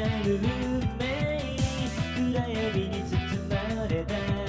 たる運命暗闇に包まれた